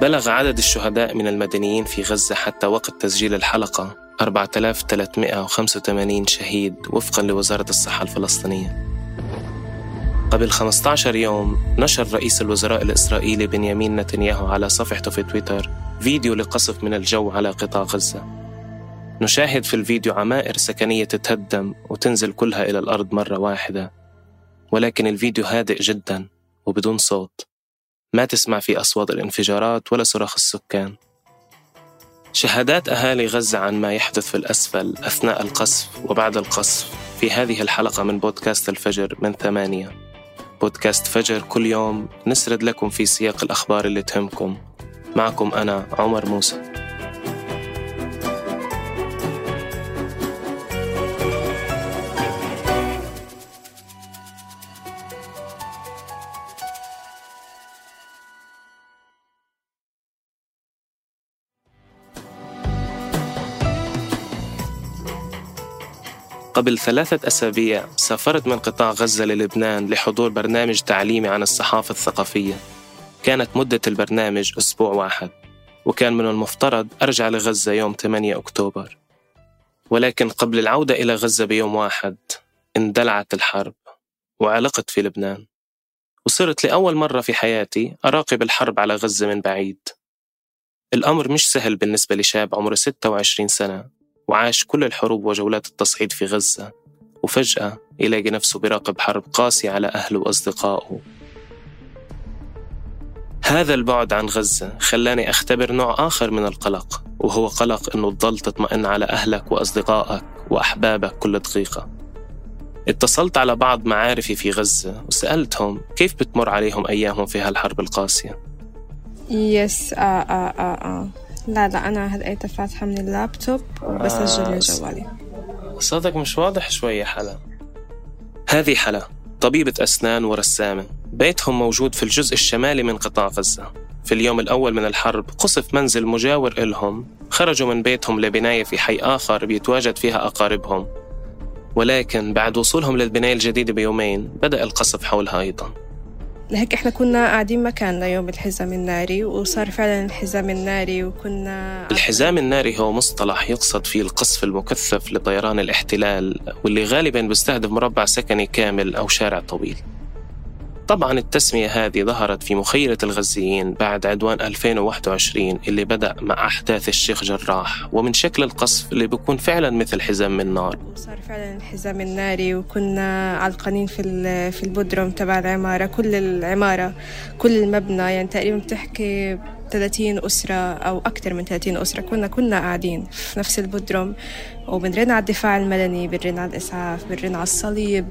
بلغ عدد الشهداء من المدنيين في غزة حتى وقت تسجيل الحلقة 4385 شهيد وفقا لوزارة الصحة الفلسطينية. قبل 15 يوم نشر رئيس الوزراء الإسرائيلي بنيامين نتنياهو على صفحته في تويتر فيديو لقصف من الجو على قطاع غزة. نشاهد في الفيديو عمائر سكنية تتهدم وتنزل كلها إلى الأرض مرة واحدة. ولكن الفيديو هادئ جدا وبدون صوت. ما تسمع في أصوات الانفجارات ولا صراخ السكان. شهادات أهالي غزة عن ما يحدث في الأسفل أثناء القصف وبعد القصف في هذه الحلقة من بودكاست الفجر من ثمانية. بودكاست فجر كل يوم نسرد لكم في سياق الأخبار اللي تهمكم. معكم أنا عمر موسى. قبل ثلاثة أسابيع سافرت من قطاع غزة للبنان لحضور برنامج تعليمي عن الصحافة الثقافية. كانت مدة البرنامج أسبوع واحد وكان من المفترض أرجع لغزة يوم 8 أكتوبر. ولكن قبل العودة إلى غزة بيوم واحد اندلعت الحرب وعلقت في لبنان. وصرت لأول مرة في حياتي أراقب الحرب على غزة من بعيد. الأمر مش سهل بالنسبة لشاب عمره 26 سنة. وعاش كل الحروب وجولات التصعيد في غزة وفجأة يلاقي نفسه براقب حرب قاسية على أهله وأصدقائه. هذا البعد عن غزة خلاني أختبر نوع آخر من القلق وهو قلق أنه تضل تطمئن على أهلك وأصدقائك وأحبابك كل دقيقة. اتصلت على بعض معارفي في غزة وسألتهم كيف بتمر عليهم أيامهم في هالحرب القاسية. يس آه آه آه آه. لا لا أنا هلقيتها فاتحة من اللابتوب وبسجل آه. من جوالي صوتك مش واضح شوية حلا. هذه حلا طبيبة أسنان ورسامة. بيتهم موجود في الجزء الشمالي من قطاع غزة. في اليوم الأول من الحرب قصف منزل مجاور إلهم. خرجوا من بيتهم لبناية في حي آخر بيتواجد فيها أقاربهم. ولكن بعد وصولهم للبناية الجديدة بيومين بدأ القصف حولها أيضا. لهيك إحنا كنا قاعدين مكاننا يوم الحزام الناري وصار فعلا الحزام الناري وكنا الحزام الناري هو مصطلح يقصد فيه القصف المكثف لطيران الاحتلال واللي غالبا بيستهدف مربع سكني كامل أو شارع طويل. طبعا التسمية هذه ظهرت في مخيلة الغزيين بعد عدوان 2021 اللي بدأ مع أحداث الشيخ جراح ومن شكل القصف اللي بيكون فعلا مثل حزام من نار. صار فعلا الحزام الناري وكنا علقانين في في البودروم تبع العمارة. كل العمارة كل المبنى يعني تقريبا بتحكي 30 أسرة أو أكثر من 30 أسرة. كنا كنا قاعدين في نفس البودروم وبنرن على الدفاع المدني بنرن على الإسعاف بنرن على الصليب.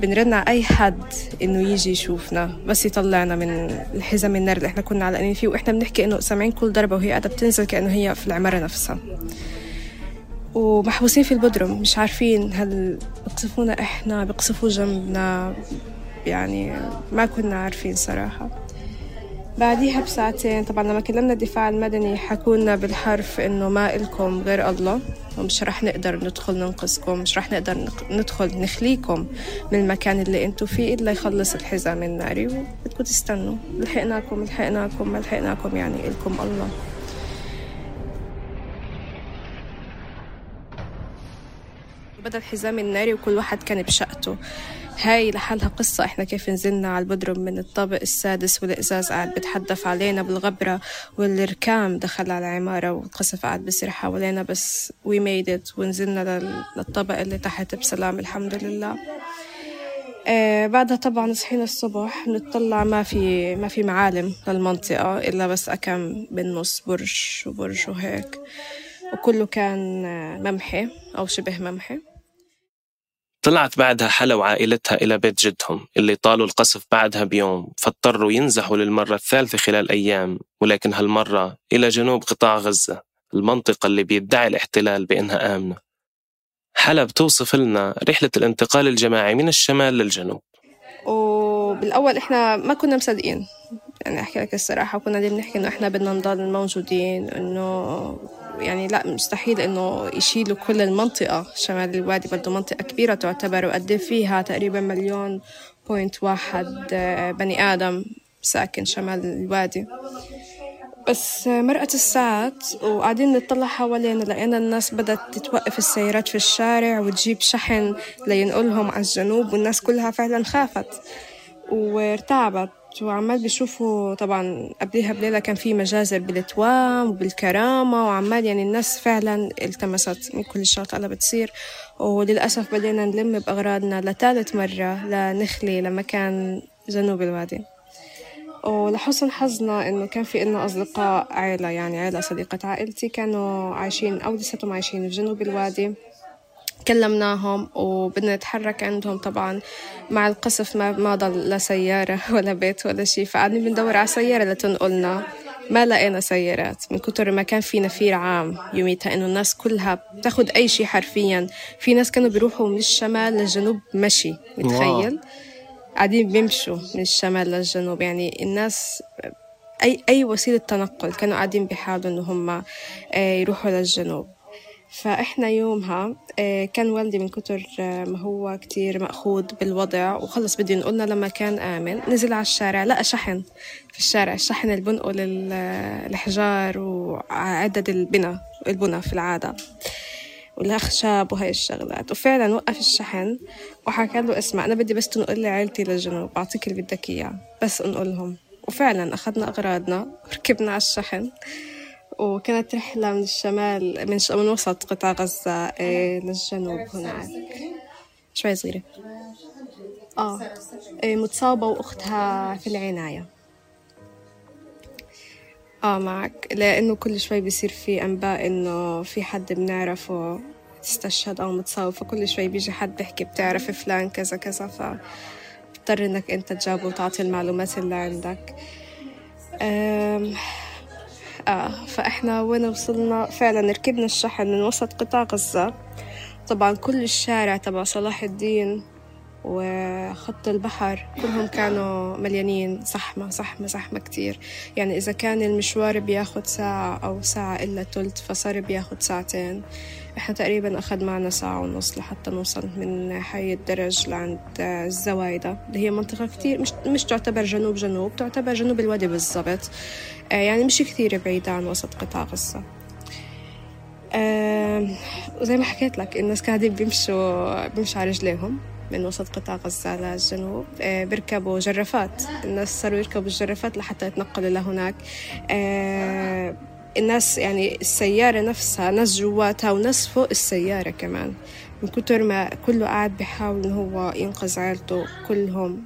بنرن على أي حد إنه يجي يشوفنا بس يطلعنا من الحزام النار اللي إحنا كنا علقانين فيه. وإحنا بنحكي إنه سامعين كل ضربة وهي قاعدة بتنزل كأنه هي في العمارة نفسها. ومحبوسين في البودروم مش عارفين هل بقصفونا إحنا بقصفوا جنبنا يعني ما كنا عارفين صراحة. بعديها بساعتين طبعا لما كلمنا الدفاع المدني حكونا بالحرف إنه ما إلكم غير الله ومش رح نقدر ندخل ننقذكم مش رح نقدر نق- ندخل نخليكم من المكان اللي أنتوا فيه إلا يخلص الحزام الناري. وبدكم تستنوا لحقناكم لحقناكم ما لحقناكم يعني إلكم الله. بدأ الحزام الناري وكل واحد كان بشقته. هاي لحالها قصة. إحنا كيف نزلنا على البدروم من الطابق السادس والإزاز قاعد بتحدف علينا بالغبرة والركام دخل على العمارة والقصف قاعد بصير حوالينا. بس we made it ونزلنا لل- للطابق اللي تحت بسلام الحمد لله. آه بعدها طبعا صحينا الصبح بنطلع. ما في ما في معالم للمنطقة إلا بس أكم بالنص برج وبرج وهيك. وكله كان آه، ممحي أو شبه ممحي. طلعت بعدها حلا وعائلتها إلى بيت جدهم اللي طالوا القصف بعدها بيوم فاضطروا ينزحوا للمرة الثالثة خلال أيام ولكن هالمرة إلى جنوب قطاع غزة المنطقة اللي بيدعي الاحتلال بأنها آمنة. حلا بتوصف لنا رحلة الانتقال الجماعي من الشمال للجنوب. وبالأول إحنا ما كنا مصدقين. يعني أحكي لك الصراحة كنا دي بنحكي إنه إحنا بدنا نضل موجودين إنه يعني لا مستحيل إنه يشيلوا كل المنطقة. شمال الوادي برضه منطقة كبيرة تعتبر وقد فيها تقريبا مليون بوينت واحد آه، بني آدم ساكن شمال الوادي. بس مرقت الساعات وقاعدين نطلع حوالينا لقينا الناس بدأت تتوقف السيارات في الشارع وتجيب شحن لينقلهم على الجنوب والناس كلها فعلا خافت وارتعبت. وعمال بيشوفوا طبعا قبليها بليلة كان في مجازر بالتوام وبالكرامة وعمال يعني الناس فعلا التمست من كل الشغلات اللي بتصير. وللأسف بدينا نلم بأغراضنا لثالث مرة لنخلي لمكان جنوب الوادي. ولحسن حظنا إنه كان في إلنا أصدقاء عيلة يعني عيلة صديقة عائلتي كانوا عايشين أو لساتهم عايشين في جنوب الوادي. كلمناهم وبدنا نتحرك عندهم طبعا مع القصف ما ما ضل لا سيارة ولا بيت ولا شيء. فقاعدين بندور على سيارة لتنقلنا. ما لقينا سيارات. من كتر ما كان في نفير عام يوميتها إنه الناس كلها بتاخد أي شيء حرفيا. في ناس كانوا بيروحوا من الشمال للجنوب مشي متخيل؟ قاعدين بيمشوا من الشمال للجنوب. يعني الناس أي أي وسيلة تنقل كانوا قاعدين بيحاولوا إنه هم آه، يروحوا للجنوب. فإحنا يومها آه، كان والدي من كتر آه، ما هو كتير مأخوذ بالوضع وخلص بده ينقلنا لمكان آمن نزل على الشارع لقى شحن في الشارع الشحن اللي بنقل الحجار وعدد البناء البنى في العادة. والأخشاب وهاي الشغلات. وفعلا وقف الشحن وحكى له اسمع أنا بدي بس تنقل لي عيلتي للجنوب أعطيك اللي بدك إياه بس انقلهم. وفعلا أخذنا أغراضنا وركبنا على الشحن وكانت رحلة من الشمال من, ش... من وسط قطاع غزة إيه للجنوب هناك شوي صغيرة. آه إيه متصابة وأختها في العناية. آه معك. لأنه كل شوي بيصير في أنباء إنه في حد بنعرفه استشهد أو متصاب فكل شوي بيجي حد بيحكي بتعرف فلان كذا كذا فبضطر إنك أنت تجاوب وتعطي المعلومات اللي عندك. آم آه فإحنا وين وصلنا؟ فعلا ركبنا الشحن من وسط قطاع غزة. طبعا كل الشارع تبع صلاح الدين وخط البحر كلهم كانوا مليانين. زحمة زحمة زحمة كتير. يعني إذا كان المشوار بياخد ساعة أو ساعة إلا تلت فصار بياخد ساعتين. إحنا تقريبا أخذ معنا ساعة ونص لحتى نوصل من حي الدرج لعند الزوايدة اللي هي منطقة كتير مش, مش تعتبر جنوب جنوب تعتبر جنوب الوادي بالضبط. آه، يعني مش كثير بعيدة عن وسط قطاع غزة. وزي ما حكيت لك الناس قاعدين بيمشوا بيمشوا على رجليهم من وسط قطاع غزة للجنوب آه، بيركبوا جرافات. الناس صاروا يركبوا الجرافات لحتى يتنقلوا لهناك. آه، الناس يعني السيارة نفسها ناس جواتها وناس فوق السيارة كمان. من كتر ما كله قاعد بيحاول إنه هو ينقذ عيلته كلهم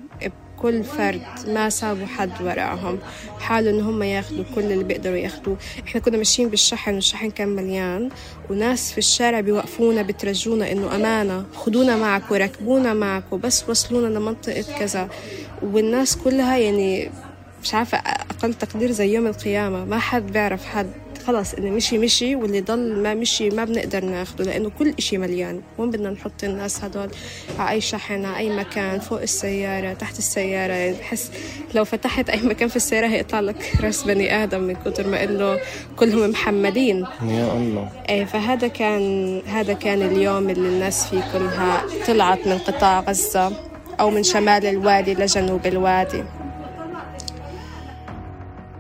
كل فرد ما سابوا حد وراهم. حاولوا إن هم ياخذوا كل اللي بيقدروا ياخذوه إحنا كنا ماشيين بالشحن والشحن كان مليان وناس في الشارع بيوقفونا بترجونا إنه أمانة خدونا معك وركبونا معك وبس وصلونا لمنطقة كذا. والناس كلها يعني مش عارفة أقل تقدير زي يوم القيامة. ما حد بيعرف حد. خلاص اللي مشي مشي واللي ضل ما مشي ما بنقدر ناخده لأنه كل إشي مليان. وين بدنا نحط الناس هدول؟ على أي شحن على أي مكان فوق السيارة تحت السيارة. يعني بحس لو فتحت أي مكان في السيارة هيطلع لك راس بني آدم من كتر ما إنه كلهم محمدين. يا الله. إيه فهذا كان هذا كان اليوم اللي الناس فيه كلها طلعت من قطاع غزة أو من شمال الوادي لجنوب الوادي.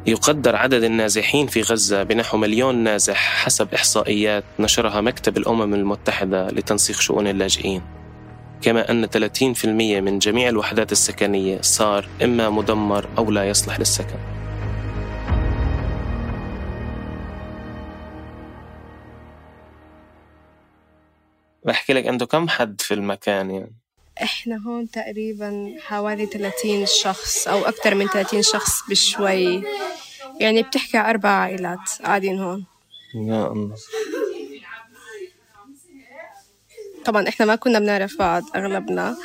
يقدر عدد النازحين في غزة بنحو مليون نازح حسب إحصائيات نشرها مكتب الأمم المتحدة لتنسيق شؤون اللاجئين. كما أن 30% من جميع الوحدات السكنية صار إما مدمر أو لا يصلح للسكن. بحكي لك أنتو كم حد في المكان يعني؟ إحنا هون تقريبا حوالي 30 شخص أو أكثر من 30 شخص بشوي. يعني بتحكي أربع عائلات قاعدين هون. يا الله. طبعا إحنا ما كنا بنعرف بعض أغلبنا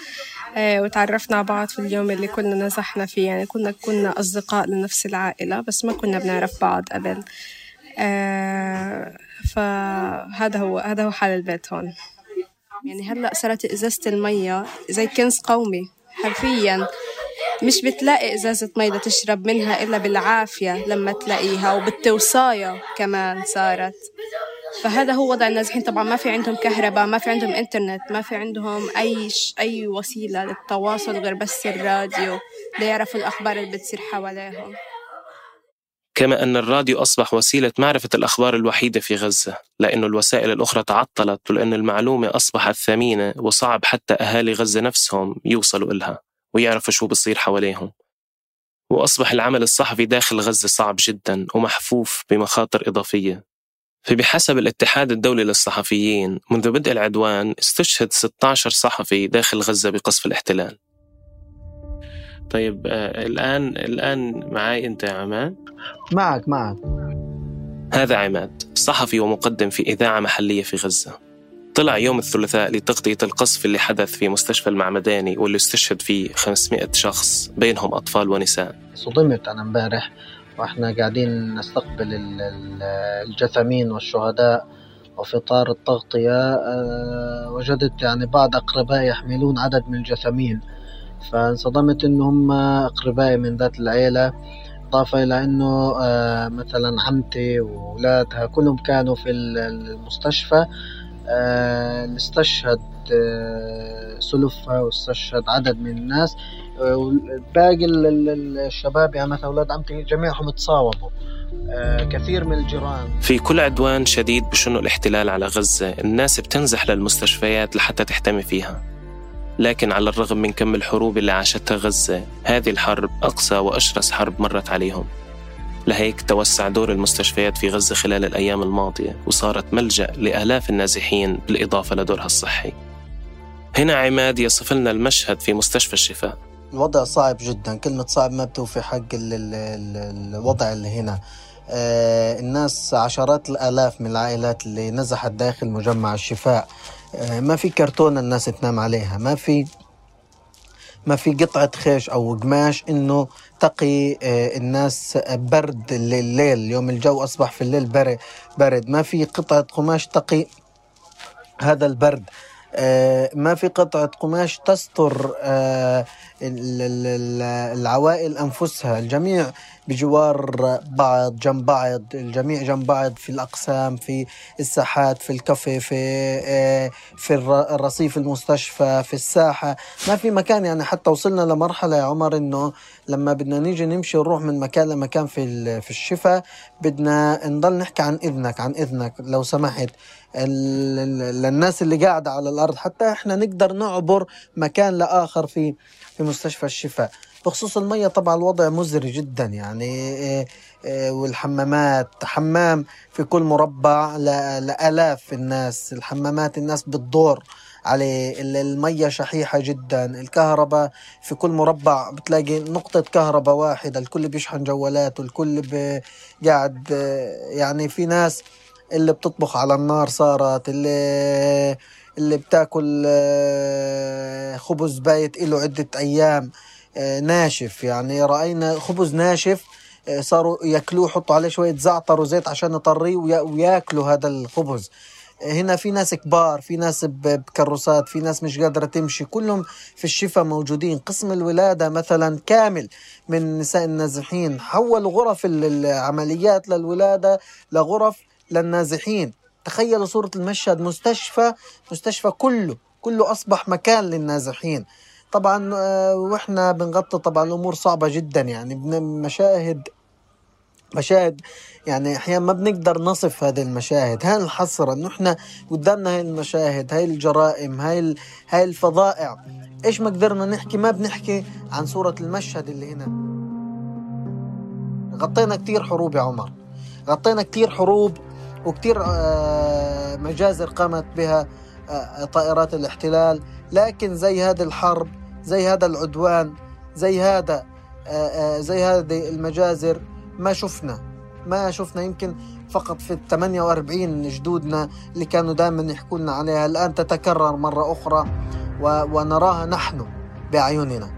آه، وتعرفنا على بعض في اليوم اللي كنا نزحنا فيه. يعني كنا كنا أصدقاء لنفس العائلة بس ما كنا بنعرف بعض قبل. آه، فهذا هو هذا هو حال البيت هون. يعني هلا صارت إزازة المية زي كنز قومي حرفيا. مش بتلاقي إزازة مي تشرب منها إلا بالعافية لما تلاقيها وبالتوصاية كمان صارت. فهذا هو وضع النازحين. طبعا ما في عندهم كهرباء ما في عندهم إنترنت ما في عندهم أي. أي وسيلة للتواصل غير بس الراديو. ليعرفوا الأخبار اللي بتصير حواليهم. كما أن الراديو أصبح وسيلة معرفة الأخبار الوحيدة في غزة لأن الوسائل الأخرى تعطلت ولأن المعلومة أصبحت ثمينة وصعب حتى أهالي غزة نفسهم يوصلوا إلها ويعرفوا شو بصير حواليهم. وأصبح العمل الصحفي داخل غزة صعب جدا ومحفوف بمخاطر إضافية. فبحسب الاتحاد الدولي للصحفيين منذ بدء العدوان استشهد 16 صحفي داخل غزة بقصف الاحتلال. طيب آه الآن الآن معي أنت يا عماد معك معك. هذا عماد صحفي ومقدم في إذاعة محلية في غزة. طلع يوم الثلاثاء لتغطية القصف اللي حدث في مستشفى المعمداني واللي استشهد فيه 500 شخص بينهم أطفال ونساء. صدمت أنا امبارح وإحنا قاعدين نستقبل الجثامين والشهداء وفي طار التغطية آه، وجدت يعني بعض أقربائي يحملون عدد من الجثامين. فانصدمت إن هم أقربائي من ذات العيلة. إضافة إلى إنه آه، مثلا عمتي وأولادها كلهم كانوا في المستشفى. آه، استشهد سلفها واستشهد عدد من الناس. باقي الشباب يعني مثلا أولاد عمتي جميعهم تصاوبوا آه، كثير من الجيران. في كل عدوان شديد بشنو الاحتلال على غزة الناس بتنزح للمستشفيات لحتى تحتمي فيها. لكن على الرغم من كم الحروب اللي عاشتها غزة هذه الحرب أقسى وأشرس حرب مرت عليهم. لهيك توسع دور المستشفيات في غزة خلال الأيام الماضية وصارت ملجأ لآلاف النازحين بالإضافة لدورها الصحي. هنا عماد يصف لنا المشهد في مستشفى الشفاء. الوضع صعب جدا كلمة صعب ما بتوفي حق الوضع اللي هنا. آه الناس عشرات الآلاف من العائلات اللي نزحت داخل مجمع الشفاء. ما في كرتونة الناس تنام عليها. ما في ما في قطعة خيش أو قماش إنه تقي آه الناس برد الليل يوم الجو أصبح في الليل برد ما في قطعة قماش تقي هذا البرد. آه، ما في قطعة قماش تستر آه، العوائل أنفسها. الجميع بجوار بعض جنب بعض الجميع جنب بعض في الأقسام في الساحات في الكافيه في آه، في الرصيف المستشفى في الساحة. ما في مكان يعني حتى وصلنا لمرحلة يا عمر إنه لما بدنا نيجي نمشي ونروح من مكان لمكان في في الشفاء بدنا نضل نحكي عن إذنك عن إذنك. لو سمحت للناس اللي قاعدة على الأرض حتى إحنا نقدر نعبر مكان لآخر في في مستشفى الشفاء. بخصوص المية طبعا الوضع مزري جدا يعني إيه، إيه، والحمامات حمام في كل مربع لآلاف الناس الحمامات الناس بتدور عليه المية شحيحة جدا الكهرباء في كل مربع بتلاقي نقطة كهرباء واحدة الكل بيشحن جوالاته الكل قاعد يعني في ناس اللي بتطبخ على النار صارت اللي اللي بتاكل آه، خبز بايت له عدة أيام. ناشف. يعني رأينا خبز ناشف آه، صاروا ياكلوه يحطوا عليه شوية زعتر وزيت عشان يطريه وياكلوا هذا الخبز. هنا في ناس كبار في ناس بكروسات في ناس مش قادرة تمشي. كلهم في الشفاء موجودين. قسم الولادة مثلا كامل من نساء النازحين. حولوا غرف العمليات للولادة لغرف للنازحين. تخيلوا صورة المشهد مستشفى مستشفى كله كله أصبح مكان للنازحين. طبعا آه، وإحنا بنغطي طبعا الأمور صعبة جدا يعني مشاهد مشاهد يعني أحيانا ما بنقدر نصف هذه المشاهد. هاي الحسرة إنه إحنا قدامنا هاي المشاهد هاي الجرائم هاي. هاي الفظائع. إيش ما قدرنا نحكي؟ ما بنحكي عن صورة المشهد اللي هنا. غطينا كتير حروب يا عمر. غطينا كتير حروب وكتير آه، مجازر قامت بها آه، طائرات الاحتلال. لكن زي هذه الحرب زي هذا العدوان زي هذا آه، زي هذه المجازر. ما شفنا ما شفنا. يمكن فقط في ال 48 جدودنا اللي كانوا دائما يحكوا لنا عليها. الآن تتكرر مرة أخرى ونراها نحن بأعيننا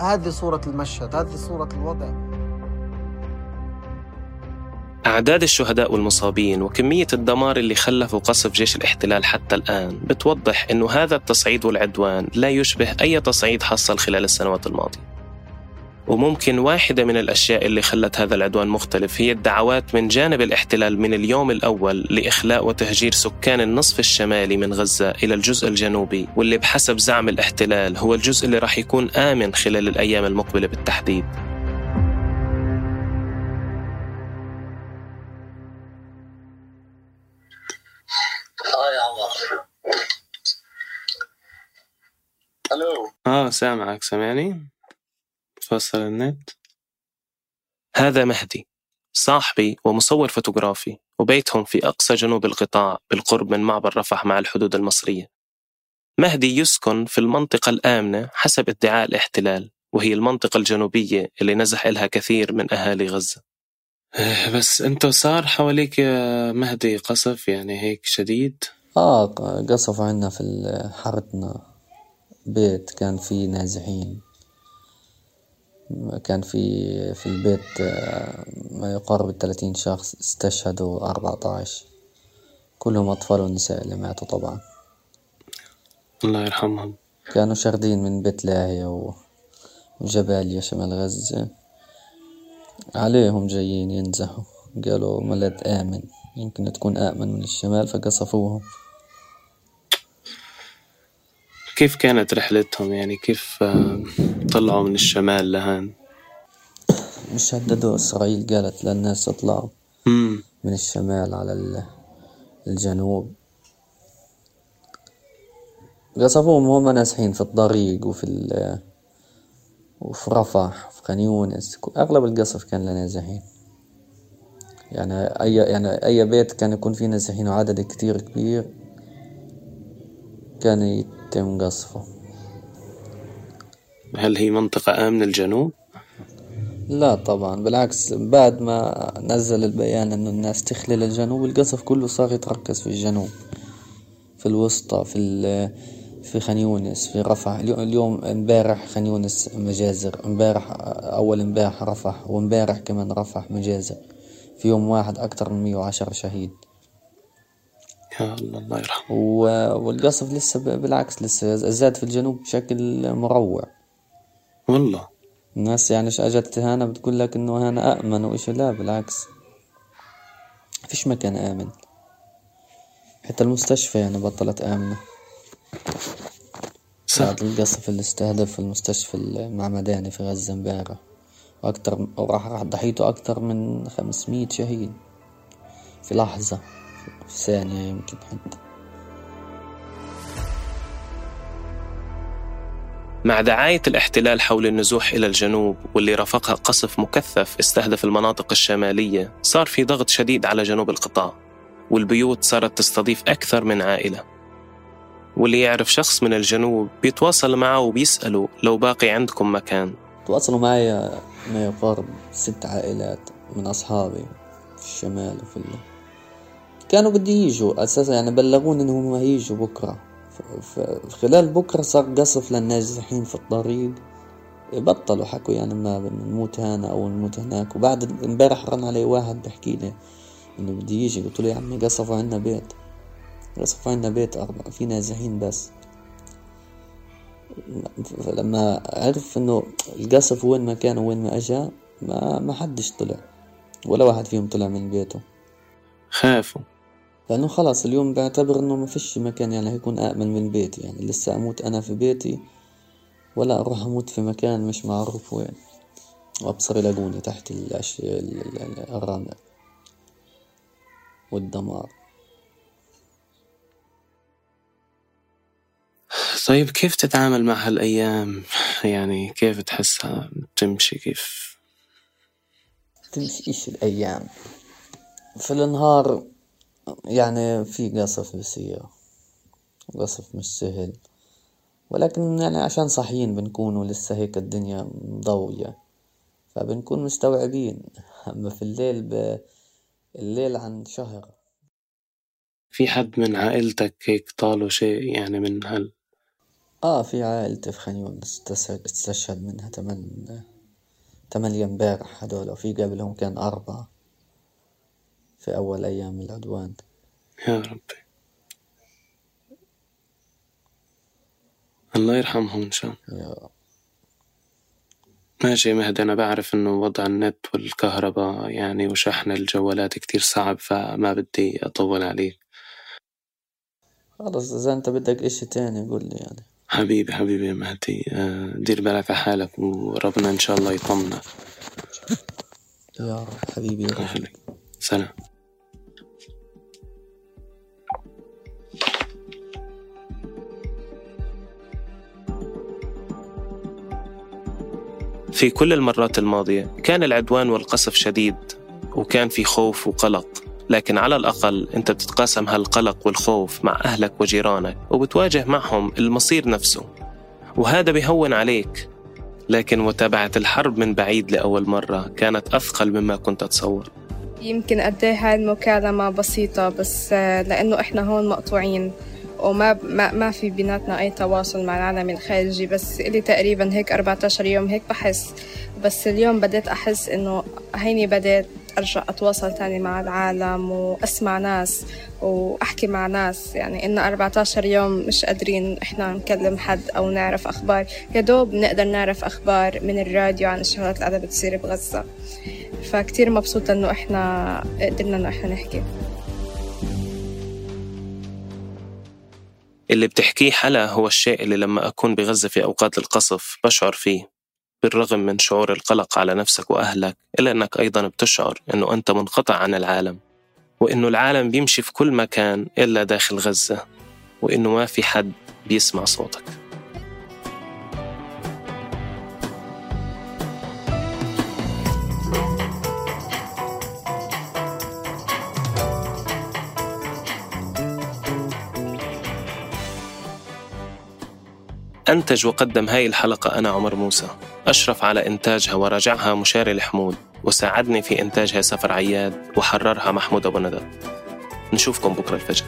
هذه صورة المشهد هذه صورة الوضع. أعداد الشهداء والمصابين وكمية الدمار اللي خلفه قصف جيش الاحتلال حتى الآن بتوضح أنه هذا التصعيد والعدوان لا يشبه أي تصعيد حصل خلال السنوات الماضية. وممكن واحدة من الأشياء اللي خلت هذا العدوان مختلف هي الدعوات من جانب الاحتلال من اليوم الأول لإخلاء وتهجير سكان النصف الشمالي من غزة إلى الجزء الجنوبي واللي بحسب زعم الاحتلال هو الجزء اللي راح يكون آمن خلال الأيام المقبلة بالتحديد. آه سامعك سامعني؟ فصل النت. هذا مهدي صاحبي ومصور فوتوغرافي وبيتهم في أقصى جنوب القطاع بالقرب من معبر رفح مع الحدود المصرية. مهدي يسكن في المنطقة الآمنة حسب ادعاء الاحتلال وهي المنطقة الجنوبية اللي نزح إلها كثير من أهالي غزة. إيه، بس أنت صار حواليك يا مهدي قصف يعني هيك شديد؟ آه قصفوا عنا في حارتنا. بيت كان فيه نازحين. كان في في البيت آه، ما يقارب الثلاثين شخص استشهدوا أربعة عشر كلهم أطفال ونساء اللي ماتوا طبعا. الله يرحمهم. كانوا شاردين من بيت لاهية وجباليا شمال غزة. عليهم جايين ينزحوا. قالوا بلد آمن يمكن تكون آمن من الشمال فقصفوهم. كيف كانت رحلتهم؟ يعني كيف آه، طلعوا من الشمال لهان؟ مش هددوا إسرائيل قالت للناس اطلعوا مم. من الشمال على ال- الجنوب. قصفوهم وهم نازحين في الطريق وفي ال وفي رفح في خان يونس. أغلب القصف كان لنازحين. يعني أي يعني أي بيت كان يكون فيه نازحين وعدد كتير كبير كان يتم قصفه هل هي منطقة آمنة الجنوب؟ لا طبعا بالعكس بعد ما نزل البيان إنه الناس تخلل الجنوب القصف كله صار يتركز في الجنوب في الوسطى في في خان يونس في رفح. اليو- اليوم امبارح خان يونس مجازر. امبارح أول امبارح رفح وامبارح كمان رفح مجازر. في يوم واحد أكتر من 110 شهيد. يا الله الله يرحمه. و- والقصف لسه ب- بالعكس لسه زاد في الجنوب بشكل مروع. والله. الناس يعني أجت هنا بتقول لك إنه هنا آمن وإيش؟ لا بالعكس. فيش مكان آمن. حتى المستشفى يعني بطلت آمنة. صح. بعد القصف اللي استهدف المستشفى المعمداني في غزة امبارح. وأكتر وراح راح ضحيته أكتر من 500 شهيد. في لحظة. في ثانية يمكن حتى. مع دعاية الاحتلال حول النزوح إلى الجنوب واللي رافقها قصف مكثف استهدف المناطق الشمالية صار في ضغط شديد على جنوب القطاع والبيوت صارت تستضيف أكثر من عائلة. واللي يعرف شخص من الجنوب بيتواصل معه وبيسأله لو باقي عندكم مكان. تواصلوا معي ما يقارب ست عائلات من أصحابي في الشمال وفي ال... كانوا بدي يجوا أساسا يعني بلغوني إنهم هيجوا ف- خلال بكرة صار قصف للنازحين في الطريق. بطلوا حكوا يعني ما بنموت هنا أو نموت هناك. وبعد امبارح رن علي واحد بحكي لي إنه بدي يجي. قلت له يا عمي قصفوا عنا بيت. قصفوا عنا بيت أربعة في نازحين بس. فلما عرف إنه القصف وين ما كان وين ما إجا ما ما حدش طلع. ولا واحد فيهم طلع من بيته. خافوا. لأنه خلاص اليوم بعتبر إنه ما فيش مكان يعني هيكون آمن من بيتي. يعني لسه أموت أنا في بيتي ولا أروح أموت في مكان مش معروف وين. وأبصر يلاقوني تحت الأش... ال- ال- ال- الرمل والدمار. طيب كيف تتعامل مع هالأيام؟ يعني كيف تحسها؟ تمشي كيف؟ تمشيش الأيام؟ في النهار يعني في قصف بصير قصف مش سهل. ولكن يعني عشان صاحيين بنكون ولسه هيك الدنيا مضوية فبنكون مستوعبين. أما في الليل ب... الليل عن شهر. في حد من عائلتك هيك طالوا شيء يعني من هال؟ آه في عائلتي في خان يونس استشهد منها تمن تمانية امبارح هدول. وفي قبلهم كان أربعة. في أول أيام العدوان. يا ربي. الله يرحمهم إن شاء الله. يا ماشي مهدي أنا بعرف إنه وضع النت والكهرباء يعني وشحن الجوالات كتير صعب فما بدي أطول عليك خلص إذا أنت بدك إشي تاني قول لي يعني. حبيبي حبيبي يا مهدي آه، دير بالك على حالك وربنا إن شاء الله يطمنك يا رب حبيبي يا رب. سلام. في كل المرات الماضية كان العدوان والقصف شديد وكان في خوف وقلق لكن على الأقل أنت بتتقاسم هالقلق والخوف مع أهلك وجيرانك وبتواجه معهم المصير نفسه وهذا بيهون عليك. لكن متابعة الحرب من بعيد لأول مرة كانت أثقل مما كنت أتصور. يمكن قد إيه هاي المكالمة بسيطة بس آه، لأنه إحنا هون مقطوعين. وما ما, ما في بيناتنا أي تواصل مع العالم الخارجي بس إلي تقريبا هيك 14 يوم هيك بحس. بس اليوم بديت أحس إنه هيني بديت أرجع أتواصل تاني مع العالم وأسمع ناس وأحكي مع ناس. يعني إن 14 يوم مش قادرين إحنا نكلم حد أو نعرف أخبار. يا دوب نقدر نعرف أخبار من الراديو عن الشغلات اللي قاعدة بتصير بغزة. فكتير مبسوطة إنه إحنا قدرنا إنه إحنا نحكي. اللي بتحكيه حلا هو الشيء اللي لما أكون بغزة في أوقات القصف بشعر فيه بالرغم من شعور القلق على نفسك وأهلك إلا أنك أيضا بتشعر أنه أنت منقطع عن العالم وأنه العالم بيمشي في كل مكان إلا داخل غزة وأنه ما في حد بيسمع صوتك. أنتج وقدم هاي الحلقة أنا عمر موسى. أشرف على إنتاجها وراجعها مشاري الحمود وساعدني في إنتاجها سفر عياد وحررها محمود أبو ندى. نشوفكم بكرة الفجر.